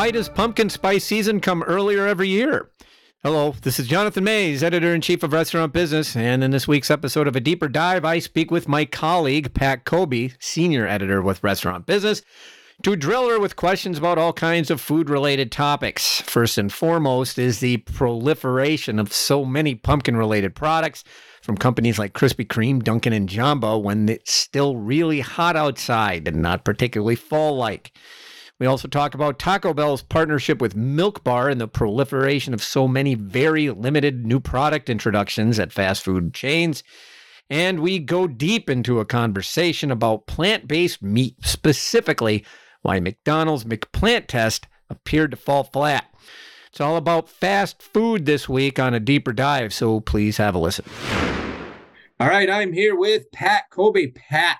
Why does pumpkin spice season come earlier every year? Hello, this is Jonathan Maze, editor in chief of Restaurant Business, and in this week's episode of A Deeper Dive, I speak with my colleague, Pat Cobe, senior editor with Restaurant Business, to drill her with questions about all kinds of food related topics. First and foremost is the proliferation of so many pumpkin related products from companies like Krispy Kreme, Dunkin', and Jamba when it's still really hot outside and not particularly fall like. We also talk about Taco Bell's partnership with Milk Bar and the proliferation of so many very limited new product introductions at fast food chains. And we go deep into a conversation about plant based meat, specifically why McDonald's McPlant test appeared to fall flat. It's all about fast food this week on a deeper dive, so please have a listen. All right, I'm here with Pat Cobe. Pat,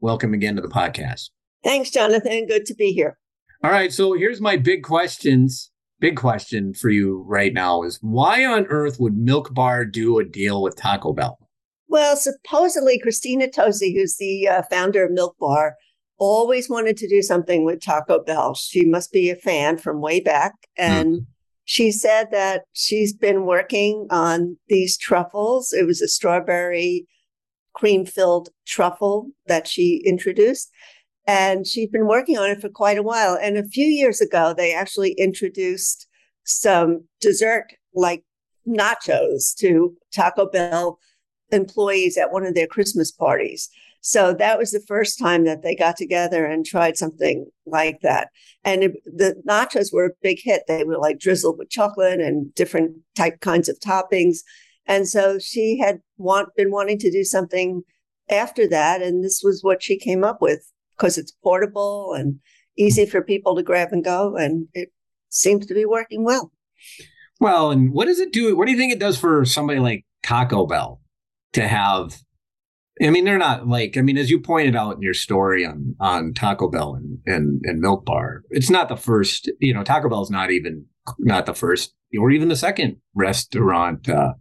welcome again to the podcast. Thanks, Jonathan. Good to be here. All right, so here's my big questions. Big question for you right now is why on earth would Milk Bar do a deal with Taco Bell? Well, supposedly Christina Tosi, who's the uh, founder of Milk Bar, always wanted to do something with Taco Bell. She must be a fan from way back. And mm. she said that she's been working on these truffles. It was a strawberry cream filled truffle that she introduced and she'd been working on it for quite a while. And a few years ago, they actually introduced some dessert like nachos to Taco Bell employees at one of their Christmas parties. So that was the first time that they got together and tried something like that. And it, the nachos were a big hit. They were like drizzled with chocolate and different type kinds of toppings. And so she had want, been wanting to do something after that. And this was what she came up with because it's portable and easy for people to grab and go. And it seems to be working well. Well, and what does it do? What do you think it does for somebody like Taco Bell to have? I mean, they're not like, I mean, as you pointed out in your story on on Taco Bell and, and, and Milk Bar, it's not the first, you know, Taco Bell's not even not the first or even the second restaurant uh,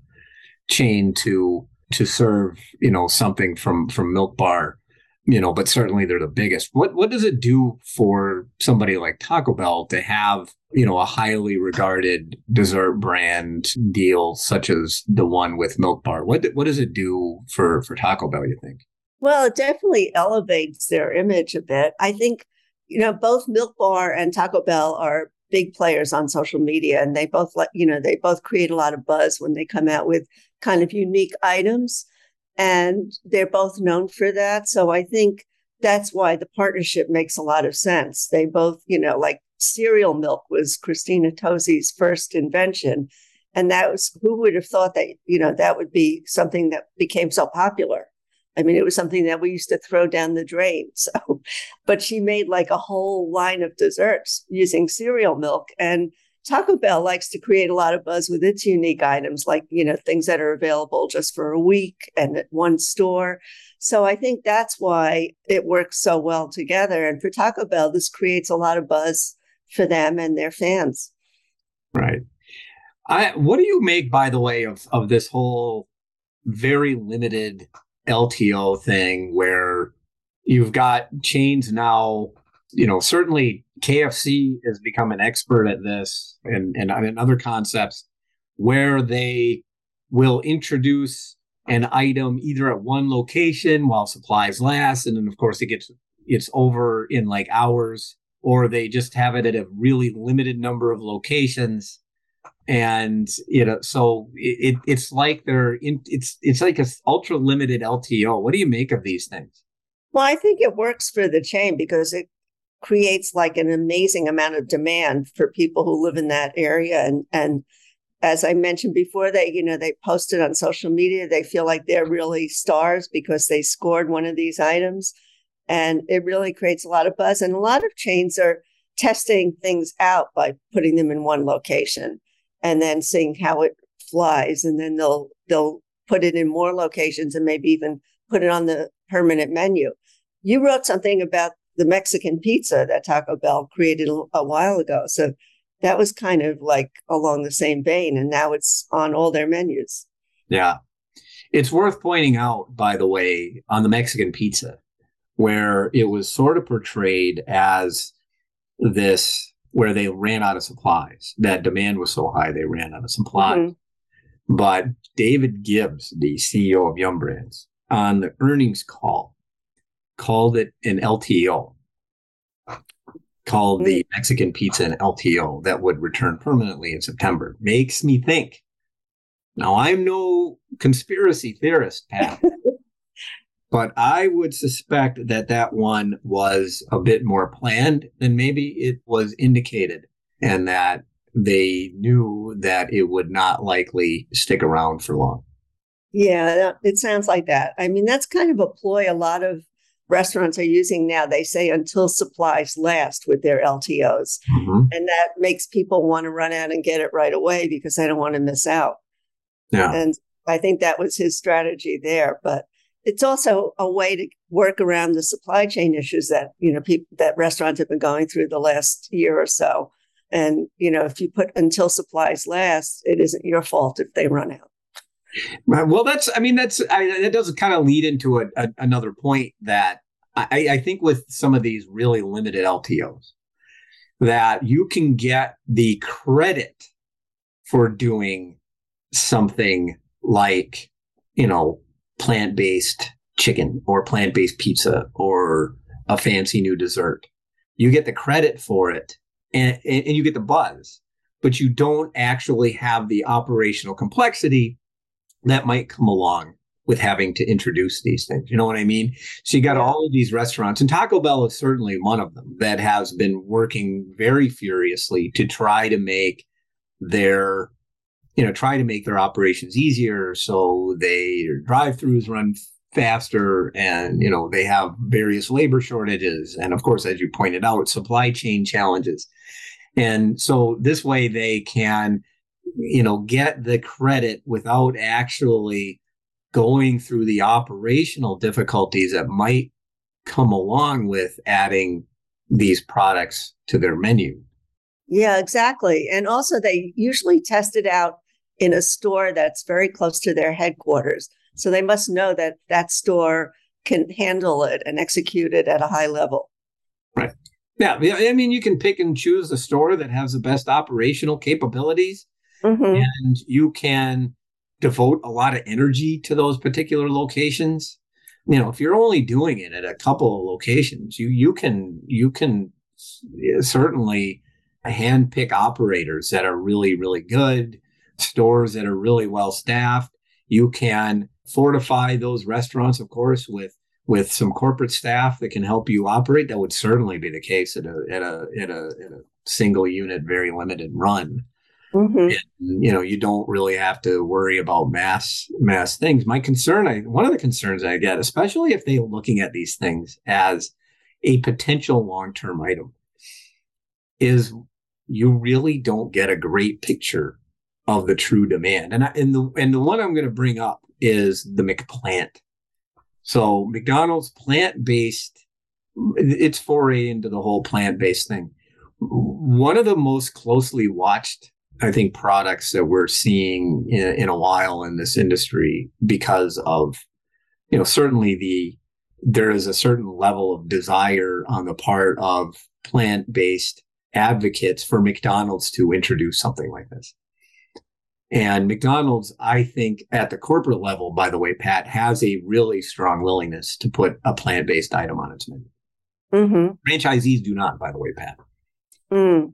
chain to to serve, you know, something from from Milk Bar you know, but certainly they're the biggest. What what does it do for somebody like Taco Bell to have, you know, a highly regarded dessert brand deal such as the one with Milk Bar? What what does it do for for Taco Bell, you think? Well, it definitely elevates their image a bit. I think, you know, both Milk Bar and Taco Bell are big players on social media and they both like, you know, they both create a lot of buzz when they come out with kind of unique items and they're both known for that. So I think that's why the partnership makes a lot of sense. They both, you know, like cereal milk was Christina Tosi's first invention. And that was who would have thought that, you know, that would be something that became so popular. I mean, it was something that we used to throw down the drain. So, but she made like a whole line of desserts using cereal milk. And Taco Bell likes to create a lot of buzz with its unique items, like, you know, things that are available just for a week and at one store. So I think that's why it works so well together. And for Taco Bell, this creates a lot of buzz for them and their fans. Right. I what do you make, by the way, of of this whole very limited LTO thing where you've got chains now, you know, certainly KFC has become an expert at this and, and, and other concepts where they will introduce an item either at one location while supplies last, and then of course it gets it's over in like hours, or they just have it at a really limited number of locations. And you know, so it, it's like they're in it's it's like a ultra limited LTO. What do you make of these things? Well, I think it works for the chain because it creates like an amazing amount of demand for people who live in that area. And and as i mentioned before they you know they posted on social media. They feel like they're really stars because they scored one of these items. And it really creates a lot of buzz. And a lot of chains are testing things out by putting them in one location and then seeing how it flies. And then they'll they'll put it in more locations and maybe even put it on the permanent menu. You wrote something about the Mexican pizza that Taco Bell created a, while ago. So that was kind of like along the same vein. And now it's on all their menus. Yeah. It's worth pointing out, by the way, on the Mexican pizza, where it was sort of portrayed as this where they ran out of supplies. That demand was so high they ran out of supplies. Mm-hmm. But David Gibbs, the CEO of Yum Brands, on the earnings call, called it an LTO, called the mm. Mexican pizza an LTO that would return permanently in September. Makes me think. Now, I'm no conspiracy theorist, Pat, but I would suspect that that one was a bit more planned than maybe it was indicated, and that they knew that it would not likely stick around for long. Yeah, it sounds like that. I mean, that's kind of a ploy a lot of restaurants are using now. They say until supplies last with their LTOs. Mm-hmm. And that makes people want to run out and get it right away because they don't want to miss out. Yeah. And I think that was his strategy there. But it's also a way to work around the supply chain issues that, you know, people that restaurants have been going through the last year or so. And, you know, if you put until supplies last, it isn't your fault if they run out. Well, that's, I mean, that's, I, that does kind of lead into a, a, another point that I, I think with some of these really limited LTOs, that you can get the credit for doing something like, you know, plant based chicken or plant based pizza or a fancy new dessert. You get the credit for it and, and, and you get the buzz, but you don't actually have the operational complexity that might come along with having to introduce these things. You know what I mean? So you got all of these restaurants, and Taco Bell is certainly one of them that has been working very furiously to try to make their, you know, try to make their operations easier. So they drive-throughs run faster, and you know they have various labor shortages, and of course, as you pointed out, supply chain challenges. And so this way they can you know get the credit without actually going through the operational difficulties that might come along with adding these products to their menu. Yeah exactly. And also they usually test it out in a store that's very close to their headquarters. So they must know that that store can handle it and execute it at a high level. Right. Yeah i mean you can pick and choose the store that has the best operational capabilities mm-hmm. and you can devote a lot of energy to those particular locations. You know if you're only doing it at a couple of locations you you can you can certainly hand pick operators that are really really good stores that are really well staffed. You can fortify those restaurants of course with with some corporate staff that can help you operate. That would certainly be the case at a at a at a, at a single unit very limited run Mm-hmm. And, you know, you don't really have to worry about mass mass things. My concern, I one of the concerns I get, especially if they're looking at these things as a potential long term item, is you really don't get a great picture of the true demand. And I, and the and the one I'm going to bring up is the McPlant. So McDonald's plant based, it's foray into the whole plant based thing. One of the most closely watched I think products that we're seeing in, in, a while in this industry because of, you know, certainly the there is a certain level of desire on the part of plant-based advocates for McDonald's to introduce something like this. And McDonald's, I think, at the corporate level, by the way, Pat, has a really strong willingness to put a plant-based item on its menu. Mm-hmm. Franchisees do not, by the way, Pat. Mm.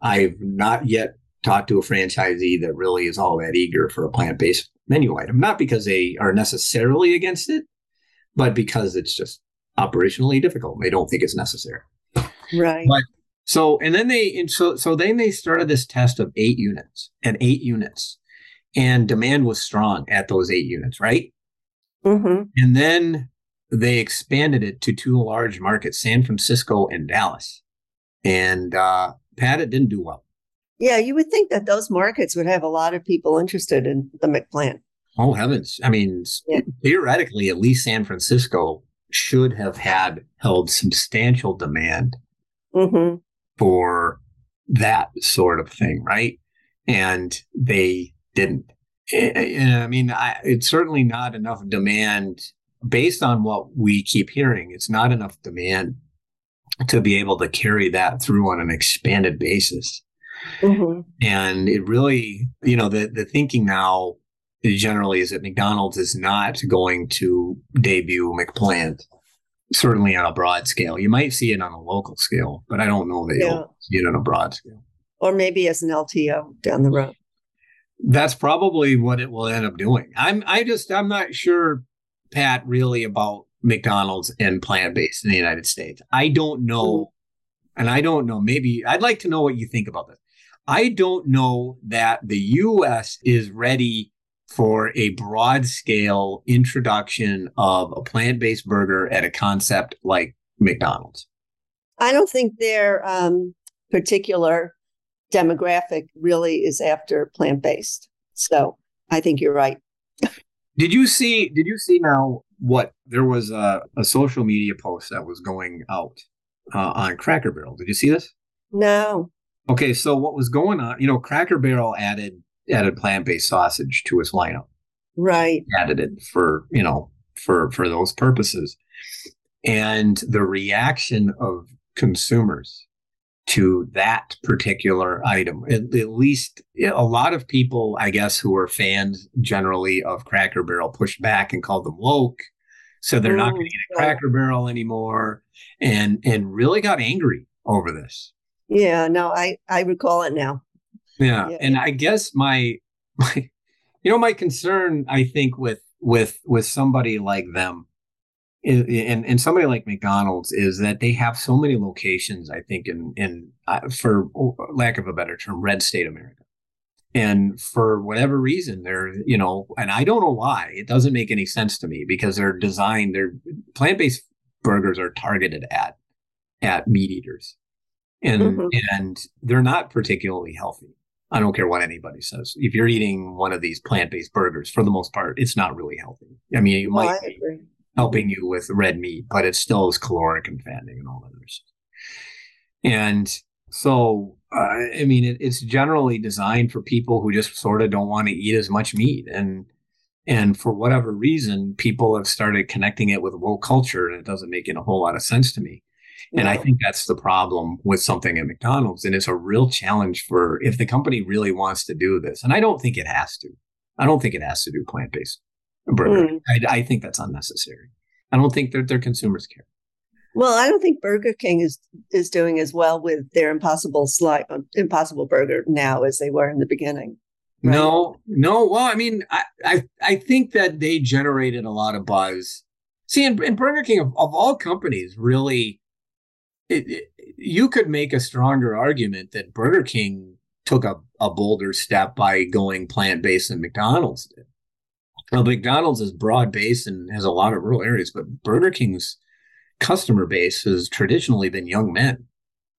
I've not yet talk to a franchisee that really is all that eager for a plant based menu item, not because they are necessarily against it, but because it's just operationally difficult. They don't think it's necessary. Right. But so, and then they, and so, so then they started this test of eight units and eight units, and demand was strong at those eight units, right? Mm-hmm. And then they expanded it to two large markets, San Francisco and Dallas. And uh, Pat, it didn't do well. Yeah, you would think that those markets would have a lot of people interested in the McPlant. Oh heavens! I mean, yeah. theoretically, at least San Francisco should have had held substantial demand mm-hmm. for that sort of thing, right? And they didn't. I mean, I, it's certainly not enough demand based on what we keep hearing. It's not enough demand to be able to carry that through on an expanded basis. Mm-hmm. And it really, you know, the the thinking now generally is that McDonald's is not going to debut McPlant, certainly on a broad scale. You might see it on a local scale, but I don't know that yeah. you'll see it on a broad scale. Or maybe as an LTO down the road. That's probably what it will end up doing. I'm I just I'm not sure, Pat, really about McDonald's and plant based in the United States. I don't know, mm-hmm. and I don't know. Maybe I'd like to know what you think about this. I don't know that the US is ready for a broad scale introduction of a plant based burger at a concept like McDonald's. I don't think their um, particular demographic really is after plant based. So I think you're right. did you see? Did you see now what there was a, a social media post that was going out uh, on Cracker Barrel? Did you see this? No. Okay, so what was going on? You know, Cracker Barrel added added plant based sausage to its lineup. Right. Added it for you know for for those purposes, and the reaction of consumers to that particular item. At, at least a lot of people, I guess, who are fans generally of Cracker Barrel pushed back and called them woke. So they're mm, not going to eat a Cracker Barrel anymore, and and really got angry over this. Yeah, no, I I recall it now. Yeah, yeah. and I guess my my you know my concern I think with with with somebody like them and and somebody like McDonald's is that they have so many locations. I think in in uh, for lack of a better term, red state America, and for whatever reason, they're you know, and I don't know why. It doesn't make any sense to me because they're designed. They're plant based burgers are targeted at at meat eaters, and mm-hmm. and they're not particularly healthy. I don't care what anybody says. If you're eating one of these plant based burgers, for the most part, it's not really healthy. I mean, you might. Oh, helping you with red meat, but it still is caloric and fattening and all that other stuff. And so, uh, I mean, it, it's generally designed for people who just sort of don't want to eat as much meat, and and for whatever reason, people have started connecting it with woke culture, and it doesn't make it a whole lot of sense to me. And I think that's the problem with something at McDonald's, and it's a real challenge for if the company really wants to do this. And I don't think it has to. I don't think it has to do plant based burger. Mm. I, I, think that's unnecessary. I don't think that their consumers care. Well, I don't think Burger King is is doing as well with their Impossible Slide, Impossible Burger now as they were in the beginning. Right? No, no. Well, I mean, I, I I think that they generated a lot of buzz. See, in, in Burger King of, of all companies, really, it, it, you could make a stronger argument that Burger King took a, a bolder step by going plant based than McDonald's did. Well, McDonald's is broad based and has a lot of rural areas, but Burger King's customer base has traditionally been young men.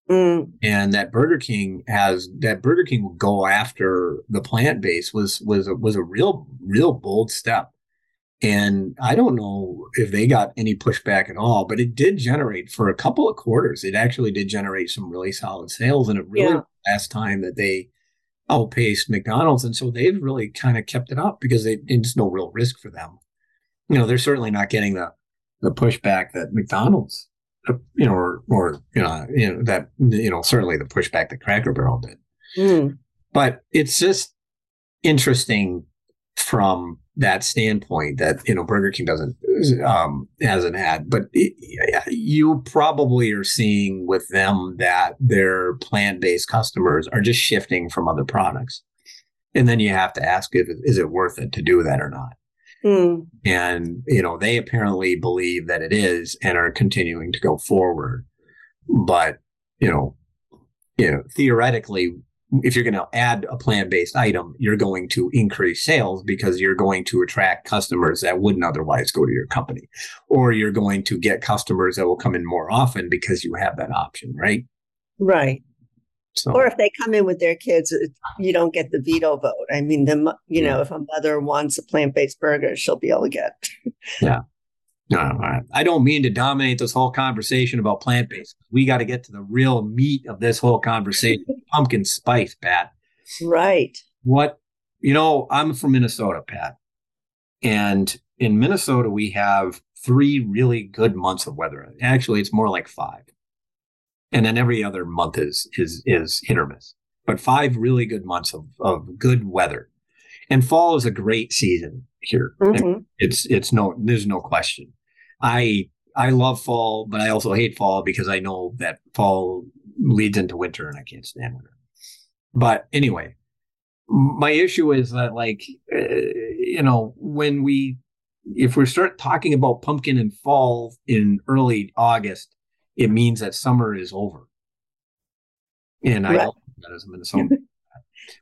Mm. And that Burger King has that Burger King will go after the plant base was was a, was a real real bold step. And I don't know if they got any pushback at all, but it did generate for a couple of quarters. It actually did generate some really solid sales, and it really yeah. last time that they outpaced McDonald's, and so they've really kind of kept it up because they, it's no real risk for them. You know, they're certainly not getting the the pushback that McDonald's, uh, you know, or or you know, you know that you know certainly the pushback that Cracker Barrel did. Mm. But it's just interesting from that standpoint that you know Burger King doesn't um, hasn't had, but it, you probably are seeing with them that their plant based customers are just shifting from other products, and then you have to ask if is it worth it to do that or not. Mm. And you know they apparently believe that it is and are continuing to go forward, but you know, you know theoretically if you're going to add a plant-based item, you're going to increase sales because you're going to attract customers that wouldn't otherwise go to your company, or you're going to get customers that will come in more often because you have that option, right? Right. So, or if they come in with their kids, you don't get the veto vote. I mean, the you yeah. know, if a mother wants a plant-based burger, she'll be able to get. yeah. No, I don't mean to dominate this whole conversation about plant based. We got to get to the real meat of this whole conversation pumpkin spice, Pat. Right. What, you know, I'm from Minnesota, Pat. And in Minnesota, we have three really good months of weather. Actually, it's more like five. and then every other month is is is hit or miss. But five really good months of of good weather, and fall is a great season here. Mm-hmm. It's it's no there's no question. I I love fall, but I also hate fall because I know that fall leads into winter and I can't stand winter. But anyway, my issue is that like uh, you know when we if we start talking about pumpkin and fall in early August, it means that summer is over. And right. I don't that as a Minnesota.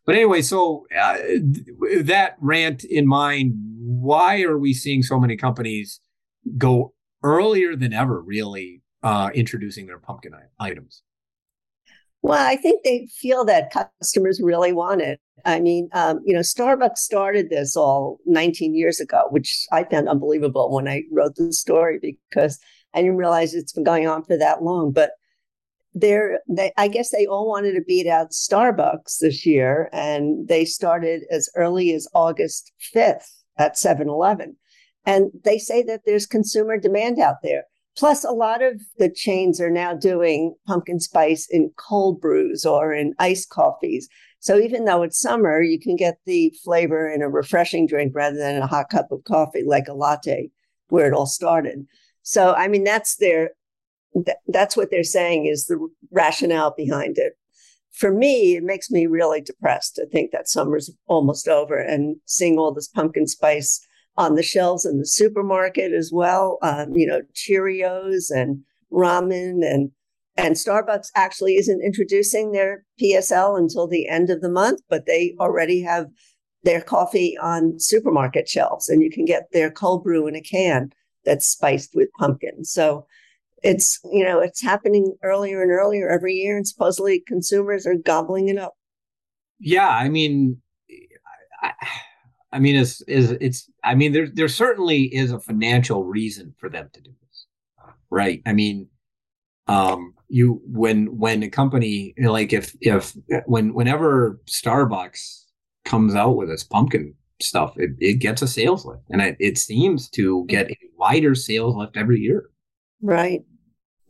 but anyway, so uh, that rant in mind, why are we seeing so many companies go earlier than ever, really, uh, introducing their pumpkin items? Well, I think they feel that customers really want it. I mean, um, you know, Starbucks started this all 19 years ago, which I found unbelievable when I wrote the story because I didn't realize it's been going on for that long. But they're, they, I guess they all wanted to beat out Starbucks this year, and they started as early as August 5th at 7 Eleven. And they say that there's consumer demand out there. Plus, a lot of the chains are now doing pumpkin spice in cold brews or in iced coffees. So even though it's summer, you can get the flavor in a refreshing drink rather than a hot cup of coffee, like a latte, where it all started. So, I mean, that's their that's what they're saying is the rationale behind it. For me, it makes me really depressed to think that summer's almost over and seeing all this pumpkin spice on the shelves in the supermarket as well. Um, you know, Cheerios and ramen and and Starbucks actually isn't introducing their PSL until the end of the month, but they already have their coffee on supermarket shelves, and you can get their cold brew in a can that's spiced with pumpkin. So it's you know it's happening earlier and earlier every year, and supposedly consumers are gobbling it up. Yeah, I mean. I, I mean, it's is it's. I mean, there there certainly is a financial reason for them to do this, right? I mean, um, you when when a company like if if when whenever Starbucks comes out with its pumpkin stuff, it, it gets a sales lift, and it, it seems to get a wider sales lift every year. Right.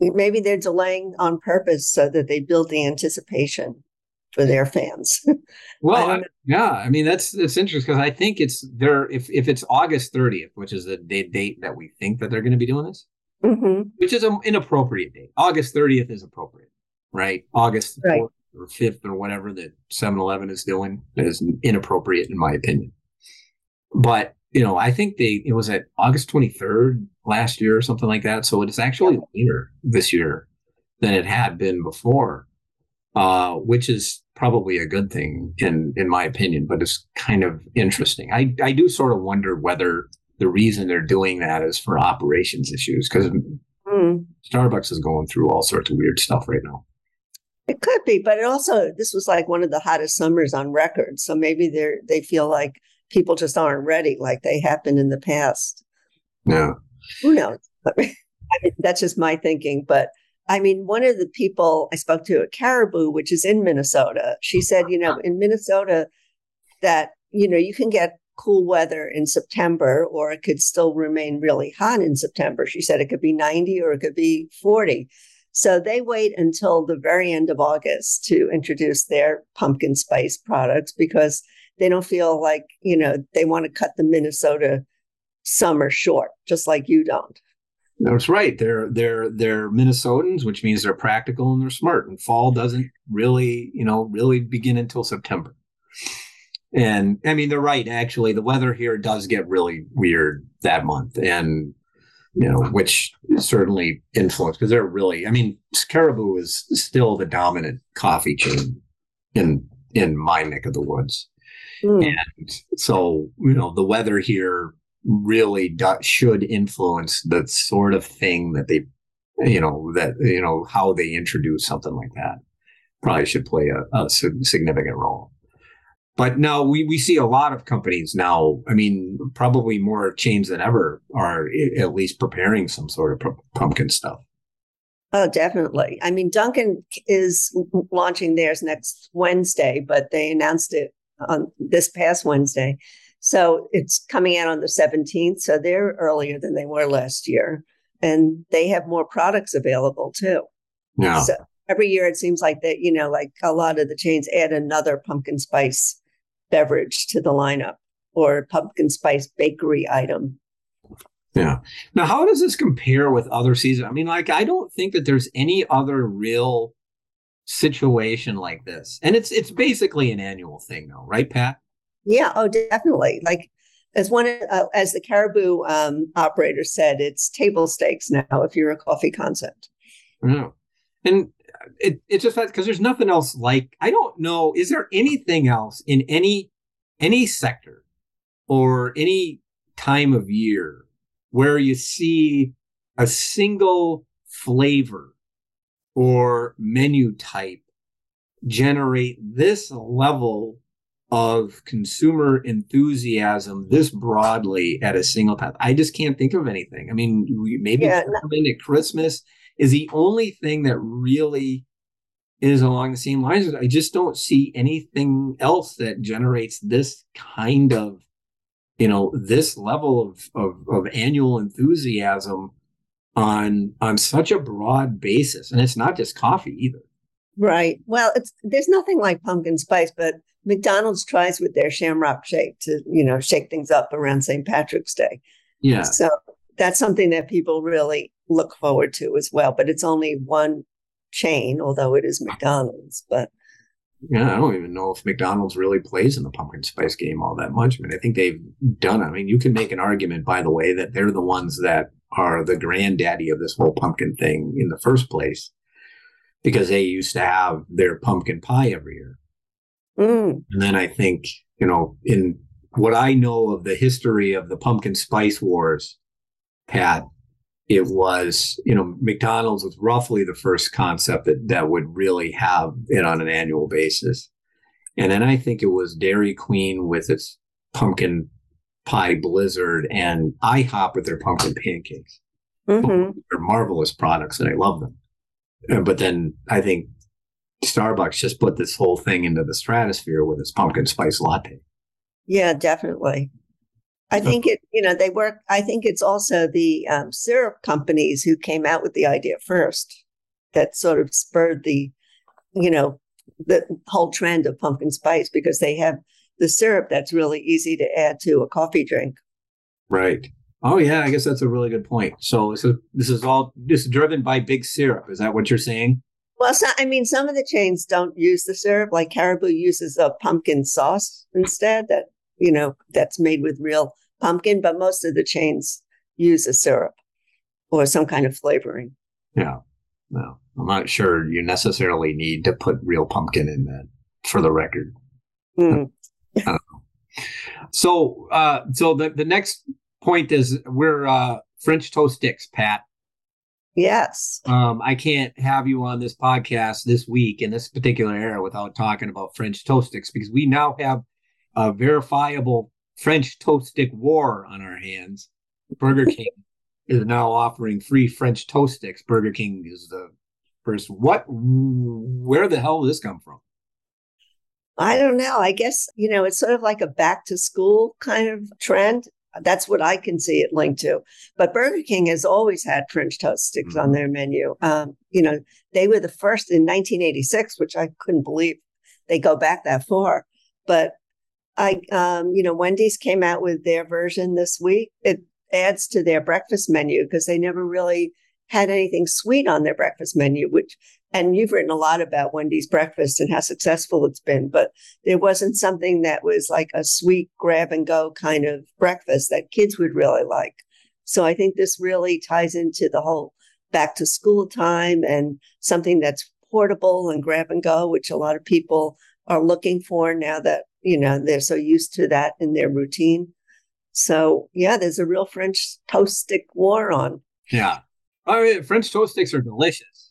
Maybe they're delaying on purpose so that they build the anticipation for their fans. well, I yeah, I mean that's that's interesting because I think it's there. If if it's August 30th, which is the date that we think that they're going to be doing this, mm-hmm. which is an inappropriate date. August 30th is appropriate, right? August right. 4th or 5th or whatever that 7-Eleven is doing is inappropriate in my opinion. But you know, I think they it was at August 23rd last year or something like that. So it's actually later this year than it had been before uh, which is probably a good thing in in my opinion. But it's kind of interesting. I I do sort of wonder whether the reason they're doing that is for operations issues because mm. Starbucks is going through all sorts of weird stuff right now. It could be, but it also this was like one of the hottest summers on record. So maybe they're they feel like people just aren't ready like they have been in the past. Yeah. Who knows? I mean, that's just my thinking, but I mean, one of the people I spoke to at Caribou, which is in Minnesota, she said, you know, in Minnesota, that, you know, you can get cool weather in September or it could still remain really hot in September. She said it could be 90 or it could be 40. So they wait until the very end of August to introduce their pumpkin spice products because they don't feel like, you know, they want to cut the Minnesota summer short, just like you don't. That's right. They're they're they're Minnesotans, which means they're practical and they're smart. And fall doesn't really, you know, really begin until September. And I mean, they're right. Actually, the weather here does get really weird that month, and you know, which certainly influenced because they're really. I mean, Caribou is still the dominant coffee chain in in my neck of the woods, mm. and so you know, the weather here really do, should influence the sort of thing that they, you know, that, you know, how they introduce something like that. Probably should play a, a significant role. But now we, we see a lot of companies now. I mean, probably more chains than ever are at least preparing some sort of pumpkin stuff. Oh, definitely. I mean, Dunkin' is launching theirs next Wednesday, but they announced it on this past Wednesday. So it's coming out on the 17th. So they're earlier than they were last year. And they have more products available too. Yeah. So every year it seems like that, you know, like a lot of the chains add another pumpkin spice beverage to the lineup or pumpkin spice bakery item. Yeah. Now, how does this compare with other seasons? I mean, like, I don't think that there's any other real situation like this, and it's it's basically an annual thing, though, right, Pat? Yeah. Oh, definitely. Like as one uh, as the caribou um, operator said, it's table stakes now if you're a coffee concept. Yeah. And it, it's just because there's nothing else like I don't know. Is there anything else in any any sector or any time of year where you see a single flavor or menu type generate this level of consumer enthusiasm this broadly at a single time. I just can't think of anything. I mean, maybe yeah, at Christmas is the only thing that really is along the same lines. I just don't see anything else that generates this kind of, you know, this level of of, of annual enthusiasm on on such a broad basis. And it's not just coffee either. Right. Well, it's there's nothing like pumpkin spice, but McDonald's tries with their Shamrock Shake to you know shake things up around St. Patrick's Day. Yeah. So that's something that people really look forward to as well. But it's only one chain, although it is McDonald's. But yeah, I don't even know if McDonald's really plays in the pumpkin spice game all that much. I mean, I think they've done. I mean, you can make an argument, by the way, that they're the ones that are the granddaddy of this whole pumpkin thing in the first place, because they used to have their pumpkin pie every year. Mm. And then I think, you know, in what I know of the history of the pumpkin spice wars, Pat, it was, you know, McDonald's was roughly the first concept that, that would really have it on an annual basis. And then I think it was Dairy Queen with its pumpkin pie blizzard and IHOP with their pumpkin pancakes. Mm-hmm. They're marvelous products and I love them. Uh, but then I think Starbucks just put this whole thing into the stratosphere with its pumpkin spice latte. Yeah, definitely. I think it, you know, they work. I think it's also the um, syrup companies who came out with the idea first that sort of spurred the, you know, the whole trend of pumpkin spice because they have the syrup that's really easy to add to a coffee drink. Right. Oh yeah, I guess that's a really good point. So, so this is all this is driven by big syrup. Is that what you're saying? Well, so, I mean, some of the chains don't use the syrup. Like Caribou uses a pumpkin sauce instead. That you know that's made with real pumpkin, but most of the chains use a syrup or some kind of flavoring. Yeah. No, I'm not sure you necessarily need to put real pumpkin in that for the record. Mm. so, uh, so the, the next point is we're uh, French toast sticks, Pat. Yes. Um, I can't have you on this podcast this week in this particular era without talking about French toast sticks because we now have a verifiable French toast stick war on our hands. Burger King is now offering free French toast sticks. Burger King is the first. What? Where the hell did this come from? I don't know. I guess, you know, it's sort of like a back to school kind of trend. That's what I can see it linked to. But Burger King has always had French toast sticks mm-hmm. on their menu. Um, you know, they were the first in 1986, which I couldn't believe they go back that far. But I, um, you know, Wendy's came out with their version this week. It adds to their breakfast menu because they never really had anything sweet on their breakfast menu, which, and you've written a lot about Wendy's breakfast and how successful it's been, but there wasn't something that was like a sweet grab and go kind of breakfast that kids would really like. So I think this really ties into the whole back to school time and something that's portable and grab and go, which a lot of people are looking for now that you know, they're so used to that in their routine. So yeah, there's a real French toast stick war on. Yeah. Oh, I mean, French toast sticks are delicious.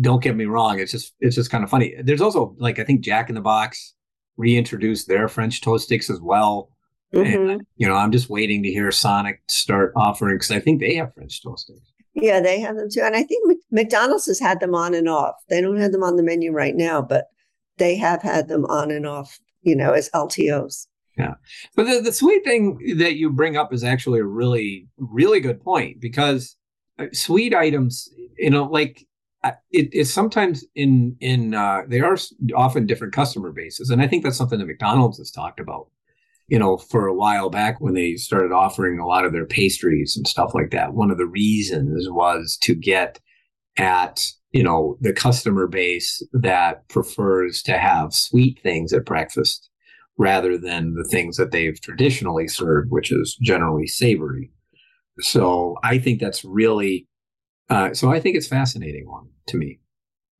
Don't get me wrong. It's just it's just kind of funny. There's also like I think Jack in the Box reintroduced their French toast sticks as well. Mm-hmm. And, you know, I'm just waiting to hear Sonic start offering because I think they have French toast sticks. Yeah, they have them too. And I think McDonald's has had them on and off. They don't have them on the menu right now, but they have had them on and off you know, as LTOs. Yeah. But the, the sweet thing that you bring up is actually a really, really good point because uh, sweet items, you know, like it, it's sometimes in in uh, they are often different customer bases, and I think that's something that McDonald's has talked about. You know, for a while back when they started offering a lot of their pastries and stuff like that, one of the reasons was to get at you know the customer base that prefers to have sweet things at breakfast rather than the things that they've traditionally served, which is generally savory. So I think that's really uh, so I think it's fascinating one to me.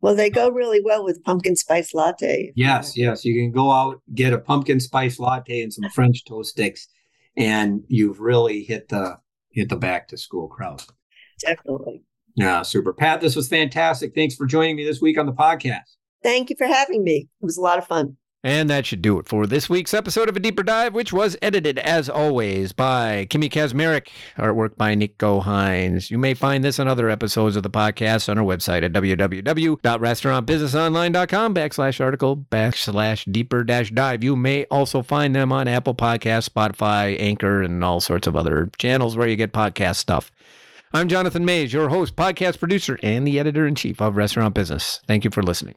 Well, they go really well with pumpkin spice latte. Yes, yes. You can go out, get a pumpkin spice latte and some French toast sticks, and you've really hit the hit the back to school crowd. Definitely. Yeah, super. Pat, this was fantastic. Thanks for joining me this week on the podcast. Thank you for having me. It was a lot of fun. And that should do it for this week's episode of A Deeper Dive, which was edited, as always, by Kimmy Kazmarek, artwork by Nico Hines. You may find this and other episodes of the podcast on our website at www.restaurantbusinessonline.com backslash article backslash deeper dash dive. You may also find them on Apple Podcasts, Spotify, Anchor, and all sorts of other channels where you get podcast stuff. I'm Jonathan Maze, your host, podcast producer, and the editor in chief of Restaurant Business. Thank you for listening.